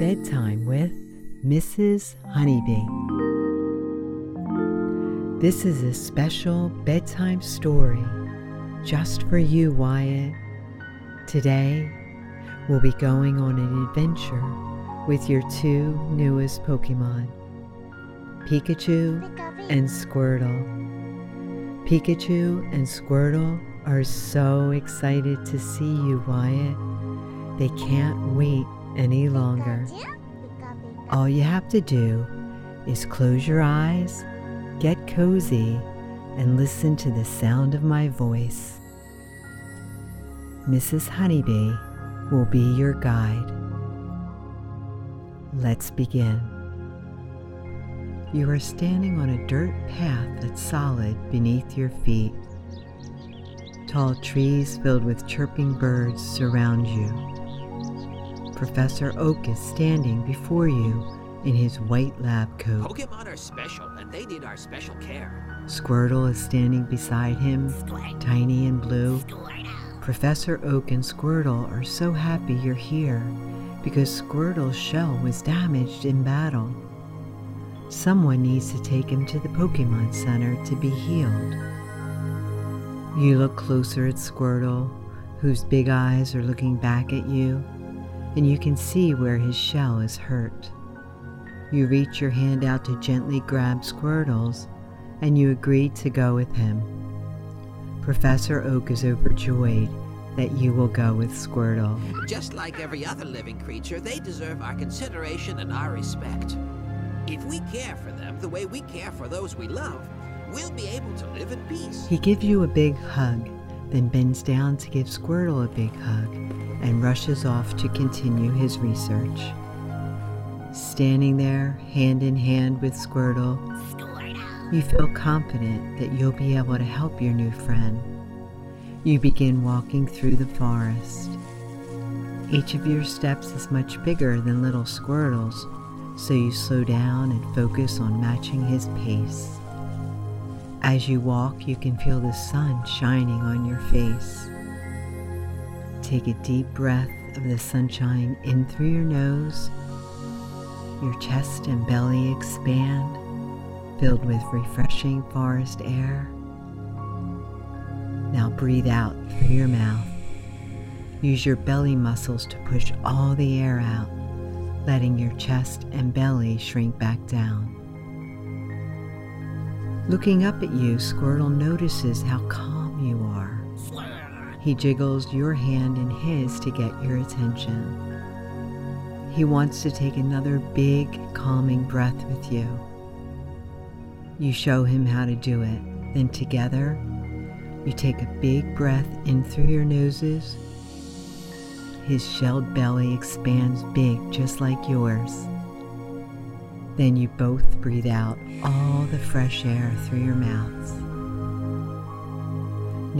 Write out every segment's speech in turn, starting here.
Bedtime with Mrs. Honeybee. This is a special bedtime story just for you, Wyatt. Today, we'll be going on an adventure with your two newest Pokemon, Pikachu and Squirtle. Pikachu and Squirtle are so excited to see you, Wyatt. They can't wait any longer. All you have to do is close your eyes, get cozy, and listen to the sound of my voice. Mrs. Honeybee will be your guide. Let's begin. You are standing on a dirt path that's solid beneath your feet. Tall trees filled with chirping birds surround you. Professor Oak is standing before you in his white lab coat. Pokemon are special and they need our special care. Squirtle is standing beside him, tiny and blue. Professor Oak and Squirtle are so happy you're here because Squirtle's shell was damaged in battle. Someone needs to take him to the Pokemon Center to be healed. You look closer at Squirtle, whose big eyes are looking back at you, and you can see where his shell is hurt. You reach your hand out to gently grab Squirtle's, and you agree to go with him. Professor Oak is overjoyed that you will go with Squirtle. Just like every other living creature, they deserve our consideration and our respect. If we care for them the way we care for those we love, we'll be able to live in peace. He gives you a big hug, then bends down to give Squirtle a big hug and rushes off to continue his research. Standing there, hand in hand with Squirtle, you feel confident that you'll be able to help your new friend. You begin walking through the forest. Each of your steps is much bigger than little Squirtle's, so you slow down and focus on matching his pace. As you walk, you can feel the sun shining on your face. Take a deep breath of the sunshine in through your nose. Your chest and belly expand, filled with refreshing forest air. Now breathe out through your mouth. Use your belly muscles to push all the air out, letting your chest and belly shrink back down. Looking up at you, Squirtle notices how calm you are. He jiggles your hand in his to get your attention. He wants to take another big, calming breath with you. You show him how to do it. Then together, you take a big breath in through your noses. His shelled belly expands big, just like yours. Then you both breathe out all the fresh air through your mouths.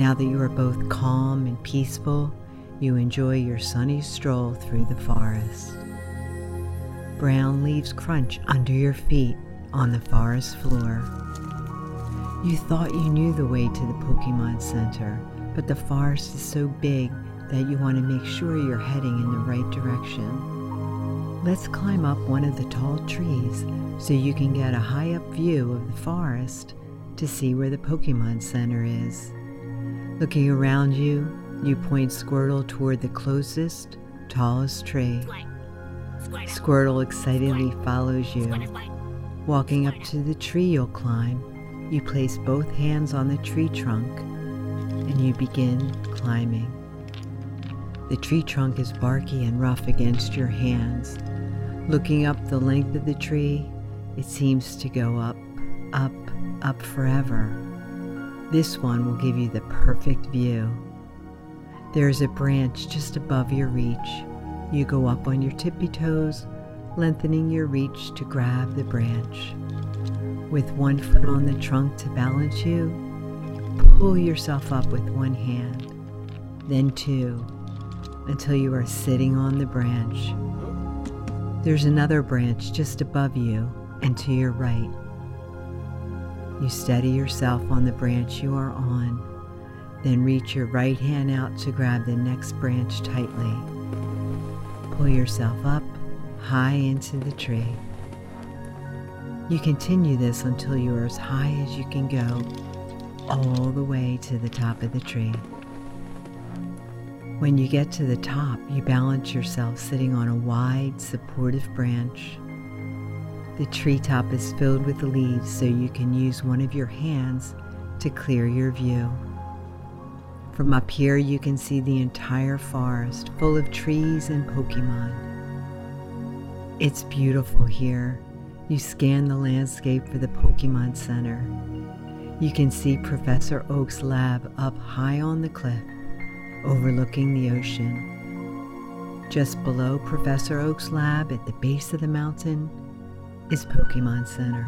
Now that you are both calm and peaceful, you enjoy your sunny stroll through the forest. Brown leaves crunch under your feet on the forest floor. You thought you knew the way to the Pokemon Center, but the forest is so big that you want to make sure you're heading in the right direction. Let's climb up one of the tall trees so you can get a high up view of the forest to see where the Pokemon Center is. Looking around you, you point Squirtle toward the closest, tallest tree. Squirtle excitedly follows you. Walking up to the tree you'll climb, you place both hands on the tree trunk and you begin climbing. The tree trunk is barky and rough against your hands. Looking up the length of the tree, it seems to go up, up, up forever. This one will give you the perfect view. There is a branch just above your reach. You go up on your tippy toes, lengthening your reach to grab the branch. With one foot on the trunk to balance you, pull yourself up with one hand, then two, until you are sitting on the branch. There's another branch just above you and to your right. You steady yourself on the branch you are on, then reach your right hand out to grab the next branch tightly. Pull yourself up high into the tree. You continue this until you are as high as you can go, all the way to the top of the tree. When you get to the top, you balance yourself sitting on a wide, supportive branch. The treetop is filled with leaves so you can use one of your hands to clear your view. From up here, you can see the entire forest full of trees and Pokemon. It's beautiful here. You scan the landscape for the Pokemon Center. You can see Professor Oak's lab up high on the cliff overlooking the ocean. Just below Professor Oak's lab at the base of the mountain is Pokemon Center.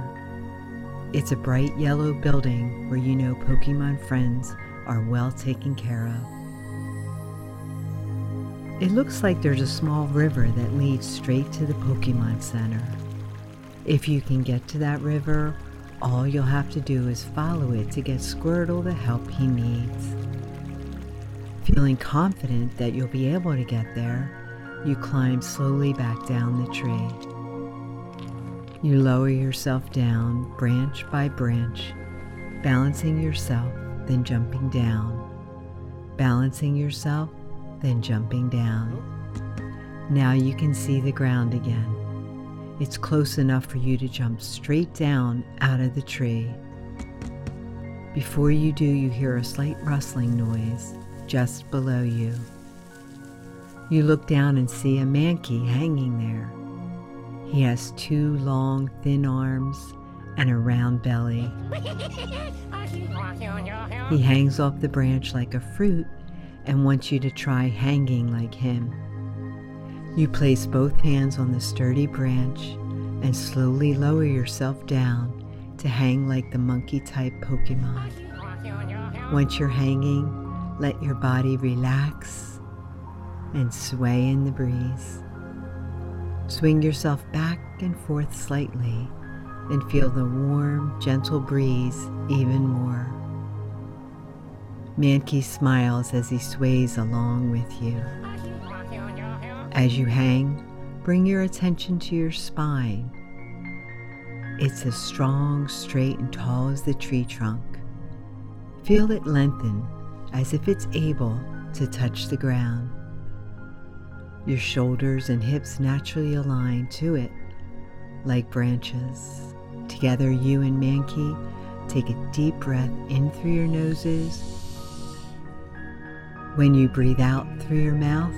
It's a bright yellow building where you know Pokemon friends are well taken care of. It looks like there's a small river that leads straight to the Pokemon Center. If you can get to that river, all you'll have to do is follow it to get Squirtle the help he needs. Feeling confident that you'll be able to get there, you climb slowly back down the tree. You lower yourself down branch by branch, balancing yourself, then jumping down, balancing yourself, then jumping down. Now you can see the ground again. It's close enough for you to jump straight down out of the tree. Before you do, you hear a slight rustling noise just below you. You look down and see a Mankey hanging there. He has two long, thin arms and a round belly. He hangs off the branch like a fruit and wants you to try hanging like him. You place both hands on the sturdy branch and slowly lower yourself down to hang like the monkey type Pokemon. Once you're hanging, let your body relax and sway in the breeze. Swing yourself back and forth slightly and feel the warm, gentle breeze even more. Mankey smiles as he sways along with you. As you hang, bring your attention to your spine. It's as strong, straight, and tall as the tree trunk. Feel it lengthen as if it's able to touch the ground. Your shoulders and hips naturally align to it like branches. Together, you and Mankey take a deep breath in through your noses. When you breathe out through your mouth,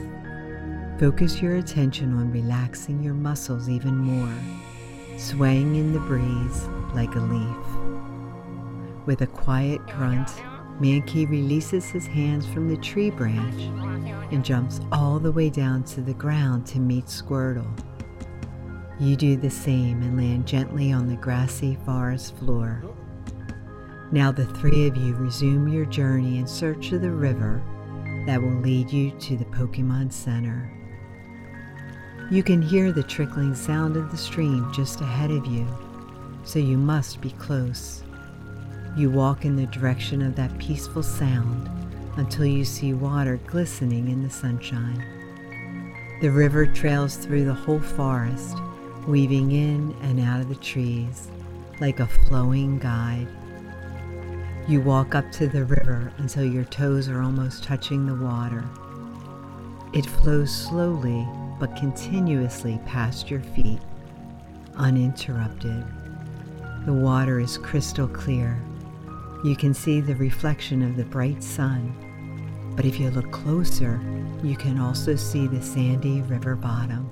focus your attention on relaxing your muscles even more, swaying in the breeze like a leaf. With a quiet grunt, Mankey releases his hands from the tree branch and jumps all the way down to the ground to meet Squirtle. You do the same and land gently on the grassy forest floor. Now the three of you resume your journey in search of the river that will lead you to the Pokemon Center. You can hear the trickling sound of the stream just ahead of you, so you must be close. You walk in the direction of that peaceful sound until you see water glistening in the sunshine. The river trails through the whole forest, weaving in and out of the trees like a flowing guide. You walk up to the river until your toes are almost touching the water. It flows slowly but continuously past your feet, uninterrupted. The water is crystal clear you can see the reflection of the bright sun, but if you look closer, you can also see the sandy river bottom.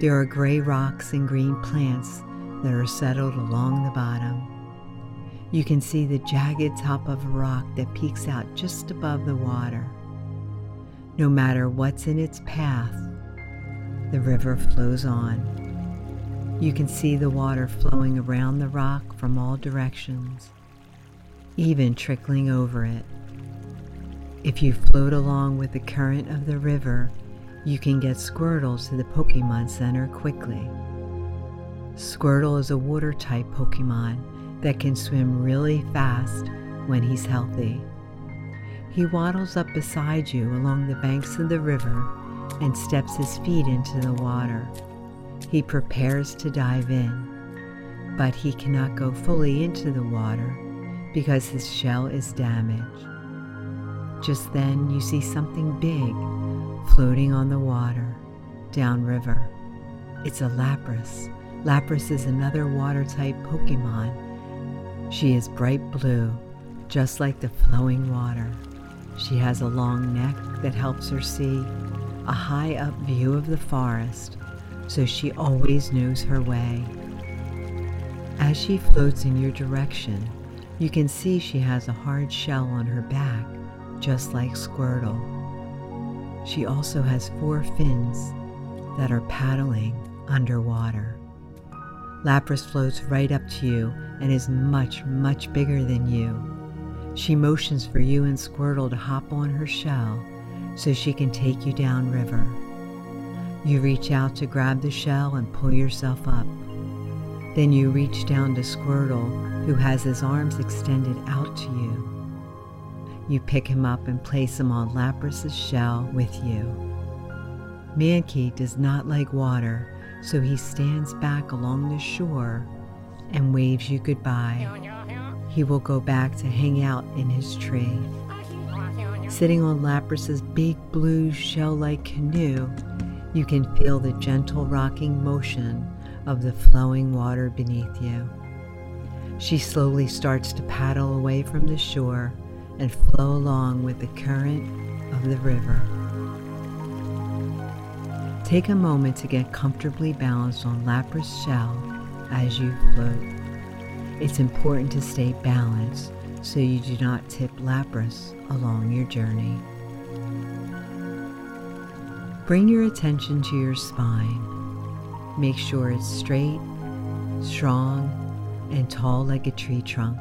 There are gray rocks and green plants that are settled along the bottom. You can see the jagged top of a rock that peeks out just above the water. No matter what's in its path, the river flows on. You can see the water flowing around the rock from all directions even trickling over it. If you float along with the current of the river, you can get Squirtle to the Pokemon Center quickly. Squirtle is a water type Pokemon that can swim really fast when he's healthy. He waddles up beside you along the banks of the river and steps his feet into the water. He prepares to dive in, but he cannot go fully into the water because his shell is damaged. Just then, you see something big floating on the water downriver. It's a Lapras. Lapras is another water type Pokemon. She is bright blue, just like the flowing water. She has a long neck that helps her see a high up view of the forest, so she always knows her way. As she floats in your direction, you can see she has a hard shell on her back, just like Squirtle. She also has four fins that are paddling underwater. Lapras floats right up to you and is much, much bigger than you. She motions for you and Squirtle to hop on her shell so she can take you downriver. You reach out to grab the shell and pull yourself up. Then you reach down to Squirtle, who has his arms extended out to you. You pick him up and place him on Lapras's shell with you. Mankey does not like water, so he stands back along the shore and waves you goodbye. He will go back to hang out in his tree. Sitting on Lapras's big blue shell like canoe, you can feel the gentle rocking motion of the flowing water beneath you. She slowly starts to paddle away from the shore and flow along with the current of the river. Take a moment to get comfortably balanced on Lapras shell as you float. It's important to stay balanced so you do not tip Lapras along your journey. Bring your attention to your spine. Make sure it's straight, strong, and tall like a tree trunk.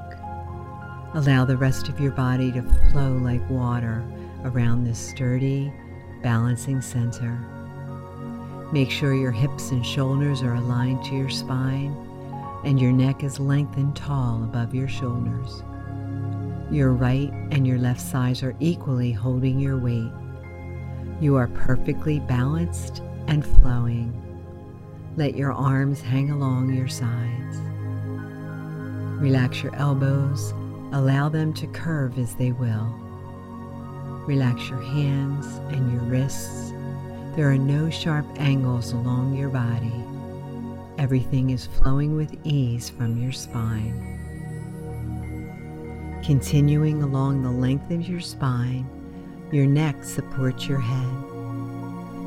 Allow the rest of your body to flow like water around this sturdy, balancing center. Make sure your hips and shoulders are aligned to your spine and your neck is lengthened tall above your shoulders. Your right and your left sides are equally holding your weight. You are perfectly balanced and flowing. Let your arms hang along your sides. Relax your elbows, allow them to curve as they will. Relax your hands and your wrists there are no sharp angles along your body. Everything is flowing with ease from your spine. Continuing along the length of your spine, your neck supports your head.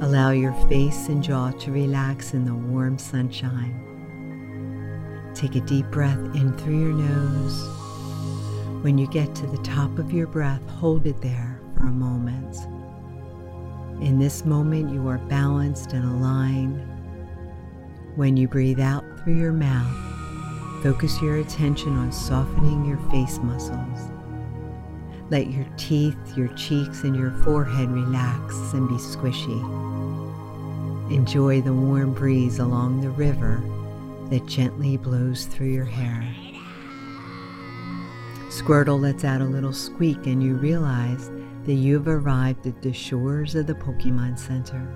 Allow your face and jaw to relax in the warm sunshine. Take a deep breath in through your nose. When you get to the top of your breath, hold it there for a moment. In this moment, you are balanced and aligned. When you breathe out through your mouth, focus your attention on softening your face muscles. Let your teeth, your cheeks, and your forehead relax and be squishy. Enjoy the warm breeze along the river that gently blows through your hair. Squirtle lets out a little squeak, and you realize that you have arrived at the shores of the Pokemon Center.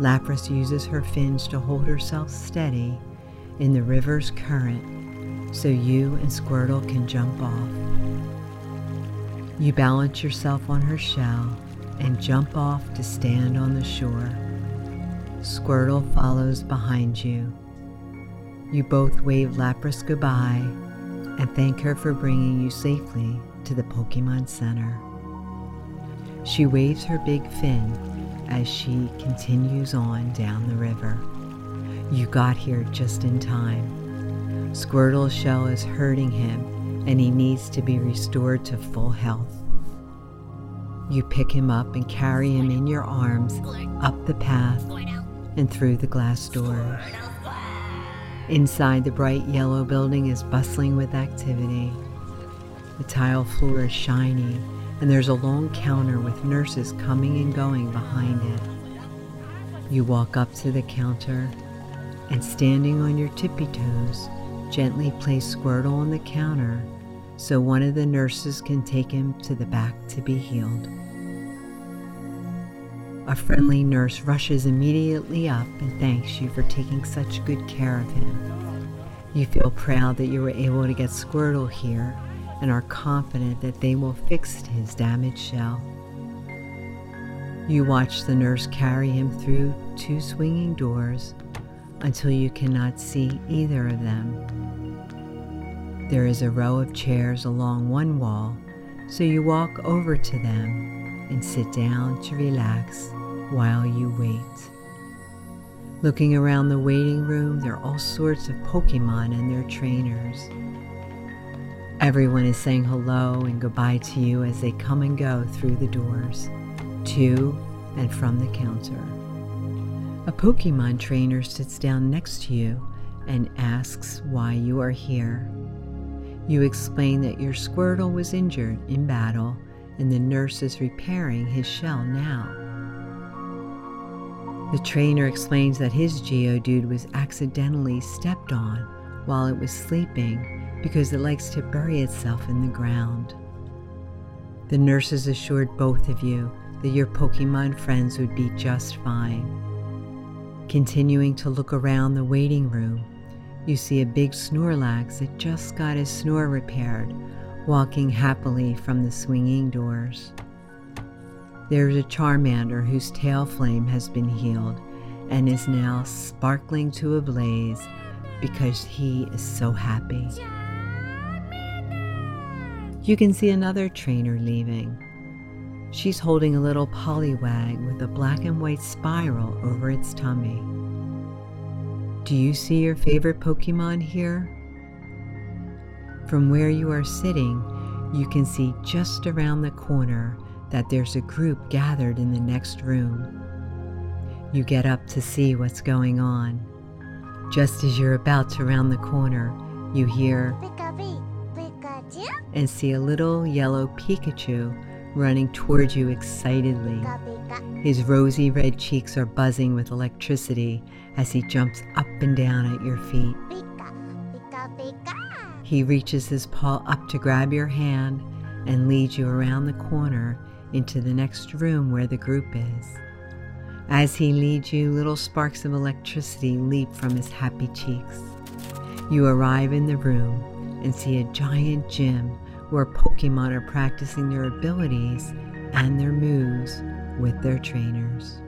Lapras uses her fins to hold herself steady in the river's current so you and Squirtle can jump off. You balance yourself on her shell and jump off to stand on the shore. Squirtle follows behind you. You both wave Lapras goodbye and thank her for bringing you safely to the Pokemon Center. She waves her big fin as she continues on down the river. You got here just in time. Squirtle's shell is hurting him and he needs to be restored to full health. You pick him up and carry him in your arms up the path and through the glass doors. Inside, the bright yellow building is bustling with activity. The tile floor is shiny and there's a long counter with nurses coming and going behind it. You walk up to the counter and standing on your tippy toes, gently place Squirtle on the counter so one of the nurses can take him to the back to be healed. A friendly nurse rushes immediately up and thanks you for taking such good care of him. You feel proud that you were able to get Squirtle here and are confident that they will fix his damaged shell. You watch the nurse carry him through two swinging doors until you cannot see either of them. There is a row of chairs along one wall, so you walk over to them and sit down to relax while you wait. Looking around the waiting room, there are all sorts of Pokemon and their trainers. Everyone is saying hello and goodbye to you as they come and go through the doors, to and from the counter. A Pokemon trainer sits down next to you and asks why you are here. You explain that your Squirtle was injured in battle and the nurse is repairing his shell now. The trainer explains that his Geodude was accidentally stepped on while it was sleeping because it likes to bury itself in the ground. The nurses assured both of you that your Pokemon friends would be just fine. Continuing to look around the waiting room, you see a big Snorlax that just got his snore repaired, walking happily from the swinging doors. There's a Charmander whose tail flame has been healed and is now sparkling to a blaze because he is so happy. You can see another trainer leaving. She's holding a little Poliwag with a black and white spiral over its tummy. Do you see your favorite Pokemon here? From where you are sitting, you can see just around the corner that there's a group gathered in the next room. You get up to see what's going on. Just as you're about to round the corner, you hear and see a little yellow Pikachu running towards you excitedly. His rosy red cheeks are buzzing with electricity as he jumps up and down at your feet. He reaches his paw up to grab your hand and leads you around the corner into the next room where the group is. As he leads you, little sparks of electricity leap from his happy cheeks. You arrive in the room and see a giant gym where Pokemon are practicing their abilities and their moves with their trainers.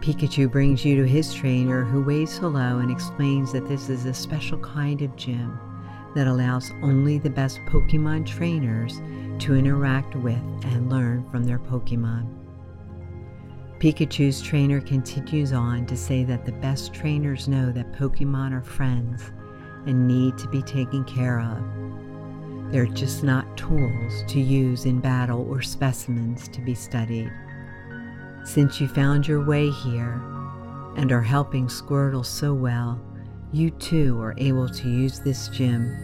Pikachu brings you to his trainer who waves hello and explains that this is a special kind of gym that allows only the best Pokemon trainers to interact with and learn from their Pokemon. Pikachu's trainer continues on to say that the best trainers know that Pokemon are friends and need to be taken care of they're just not tools to use in battle or specimens to be studied. Since you found your way here and are helping Squirtle so well, you too are able to use this gym.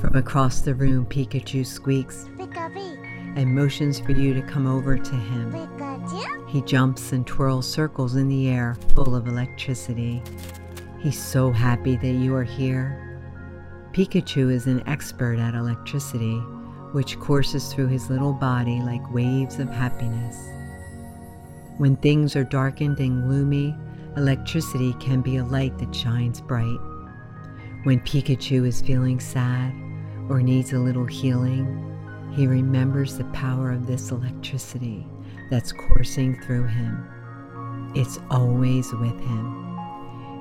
From across the room, Pikachu squeaks and motions for you to come over to him. He jumps and twirls circles in the air full of electricity. He's so happy that you are here Pikachu is an expert at electricity, which courses through his little body like waves of happiness. When things are darkened and gloomy, electricity can be a light that shines bright. When Pikachu is feeling sad or needs a little healing, he remembers the power of this electricity that's coursing through him. It's always with him.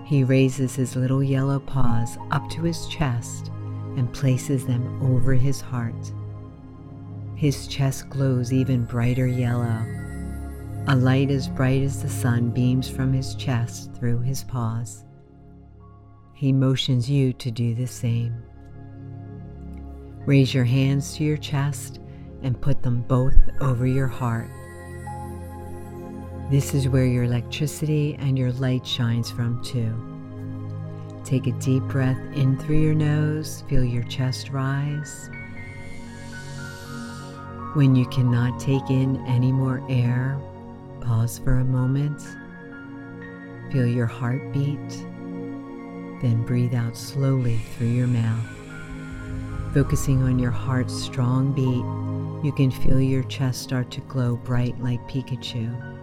He raises his little yellow paws up to his chest and places them over his heart. His chest glows even brighter yellow. A light as bright as the sun beams from his chest through his paws. He motions you to do the same. Raise your hands to your chest and put them both over your heart. This is where your electricity and your light shines from too. Take a deep breath in through your nose, feel your chest rise. When you cannot take in any more air, pause for a moment. Feel your heart beat, then breathe out slowly through your mouth, focusing on your heart's strong beat you can feel your chest start to glow bright like Pikachu.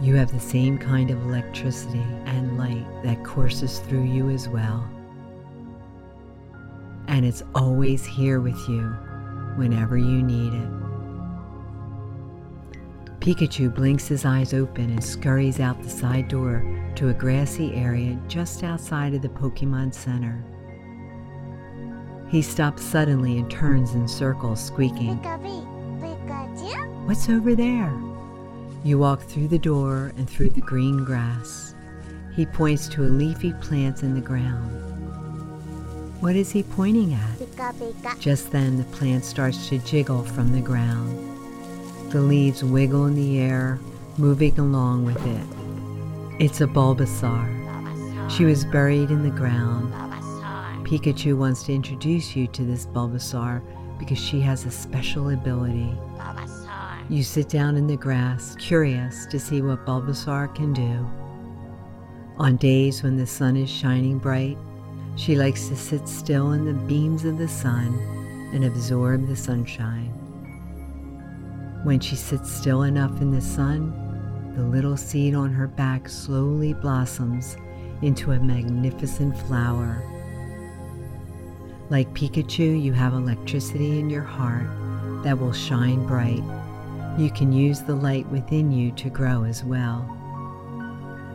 You have the same kind of electricity and light that courses through you as well. And it's always here with you whenever you need it. Pikachu blinks his eyes open and scurries out the side door to a grassy area just outside of the Pokemon Center. He stops suddenly and turns in circles, squeaking, What's over there? You walk through the door and through the green grass. He points to a leafy plant in the ground. What is he pointing at? Just then, the plant starts to jiggle from the ground. The leaves wiggle in the air, moving along with it. It's a Bulbasaur. She was buried in the ground. Pikachu wants to introduce you to this Bulbasaur because she has a special ability. You sit down in the grass, curious to see what Bulbasaur can do. On days when the sun is shining bright, she likes to sit still in the beams of the sun and absorb the sunshine. When she sits still enough in the sun, the little seed on her back slowly blossoms into a magnificent flower. Like Pikachu, you have electricity in your heart that will shine bright you can use the light within you to grow as well.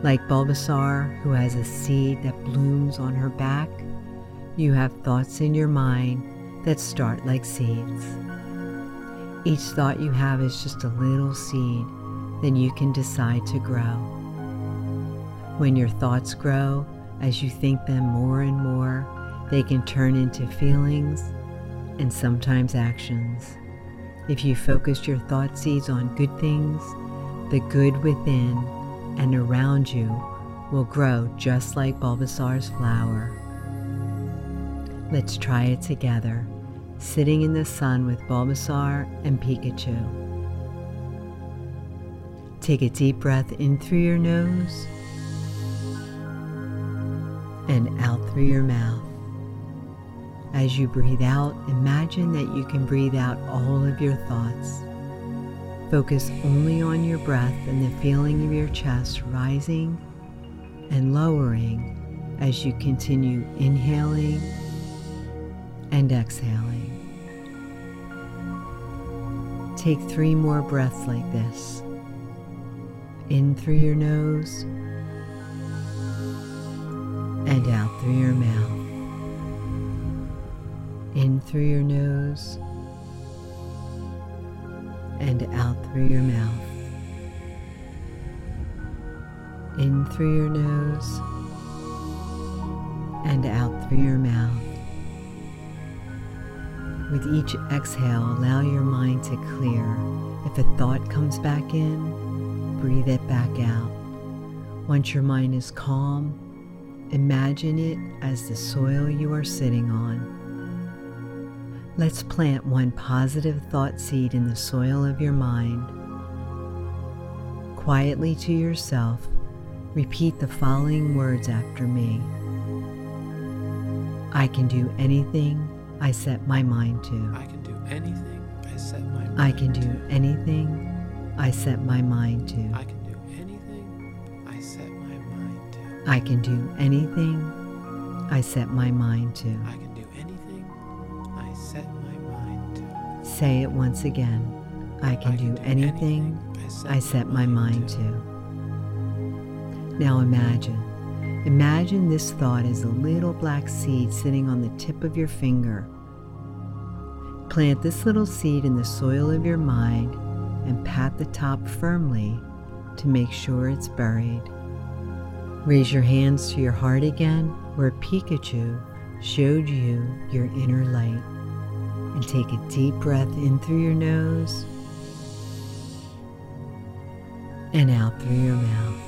Like Bulbasaur, who has a seed that blooms on her back, you have thoughts in your mind that start like seeds. Each thought you have is just a little seed, then you can decide to grow. When your thoughts grow, as you think them more and more, they can turn into feelings and sometimes actions. If you focus your thought seeds on good things, the good within and around you will grow just like Bulbasaur's flower. Let's try it together, sitting in the sun with Bulbasaur and Pikachu. Take a deep breath in through your nose and out through your mouth. As you breathe out, imagine that you can breathe out all of your thoughts. Focus only on your breath and the feeling of your chest rising and lowering as you continue inhaling and exhaling. Take three more breaths like this. In through your nose and out through your mouth in through your nose and out through your mouth. In through your nose and out through your mouth. With each exhale, allow your mind to clear. If a thought comes back in, breathe it back out. Once your mind is calm, imagine it as the soil you are sitting on Let's plant one positive thought seed in the soil of your mind. Quietly to yourself, repeat the following words after me I can do anything I set my mind to. I can do anything I set my mind I can do anything I set my mind to. I can do anything I set my mind to. I can do anything I set my mind to. Say it once again. I can, do, anything, I set my mind to. Now imagine. Imagine this thought as a little black seed sitting on the tip of your finger. Plant this little seed in the soil of your mind and pat the top firmly to make sure it's buried. Raise your hands to your heart again, where Pikachu showed you your inner light. And take a deep breath in through your nose and out through your mouth.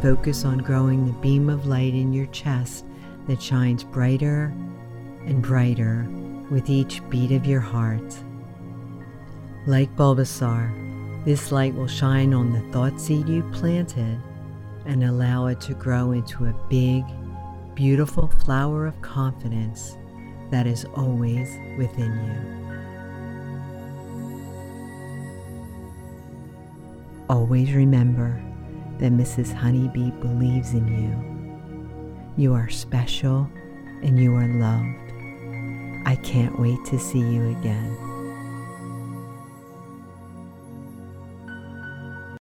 Focus on growing the beam of light in your chest that shines brighter and brighter with each beat of your heart. Like Bulbasaur, this light will shine on the thought seed you planted and allow it to grow into a big, beautiful flower of confidence that is always within you. Always remember that Mrs. Honeybee believes in you. You are special and you are loved. I can't wait to see you again.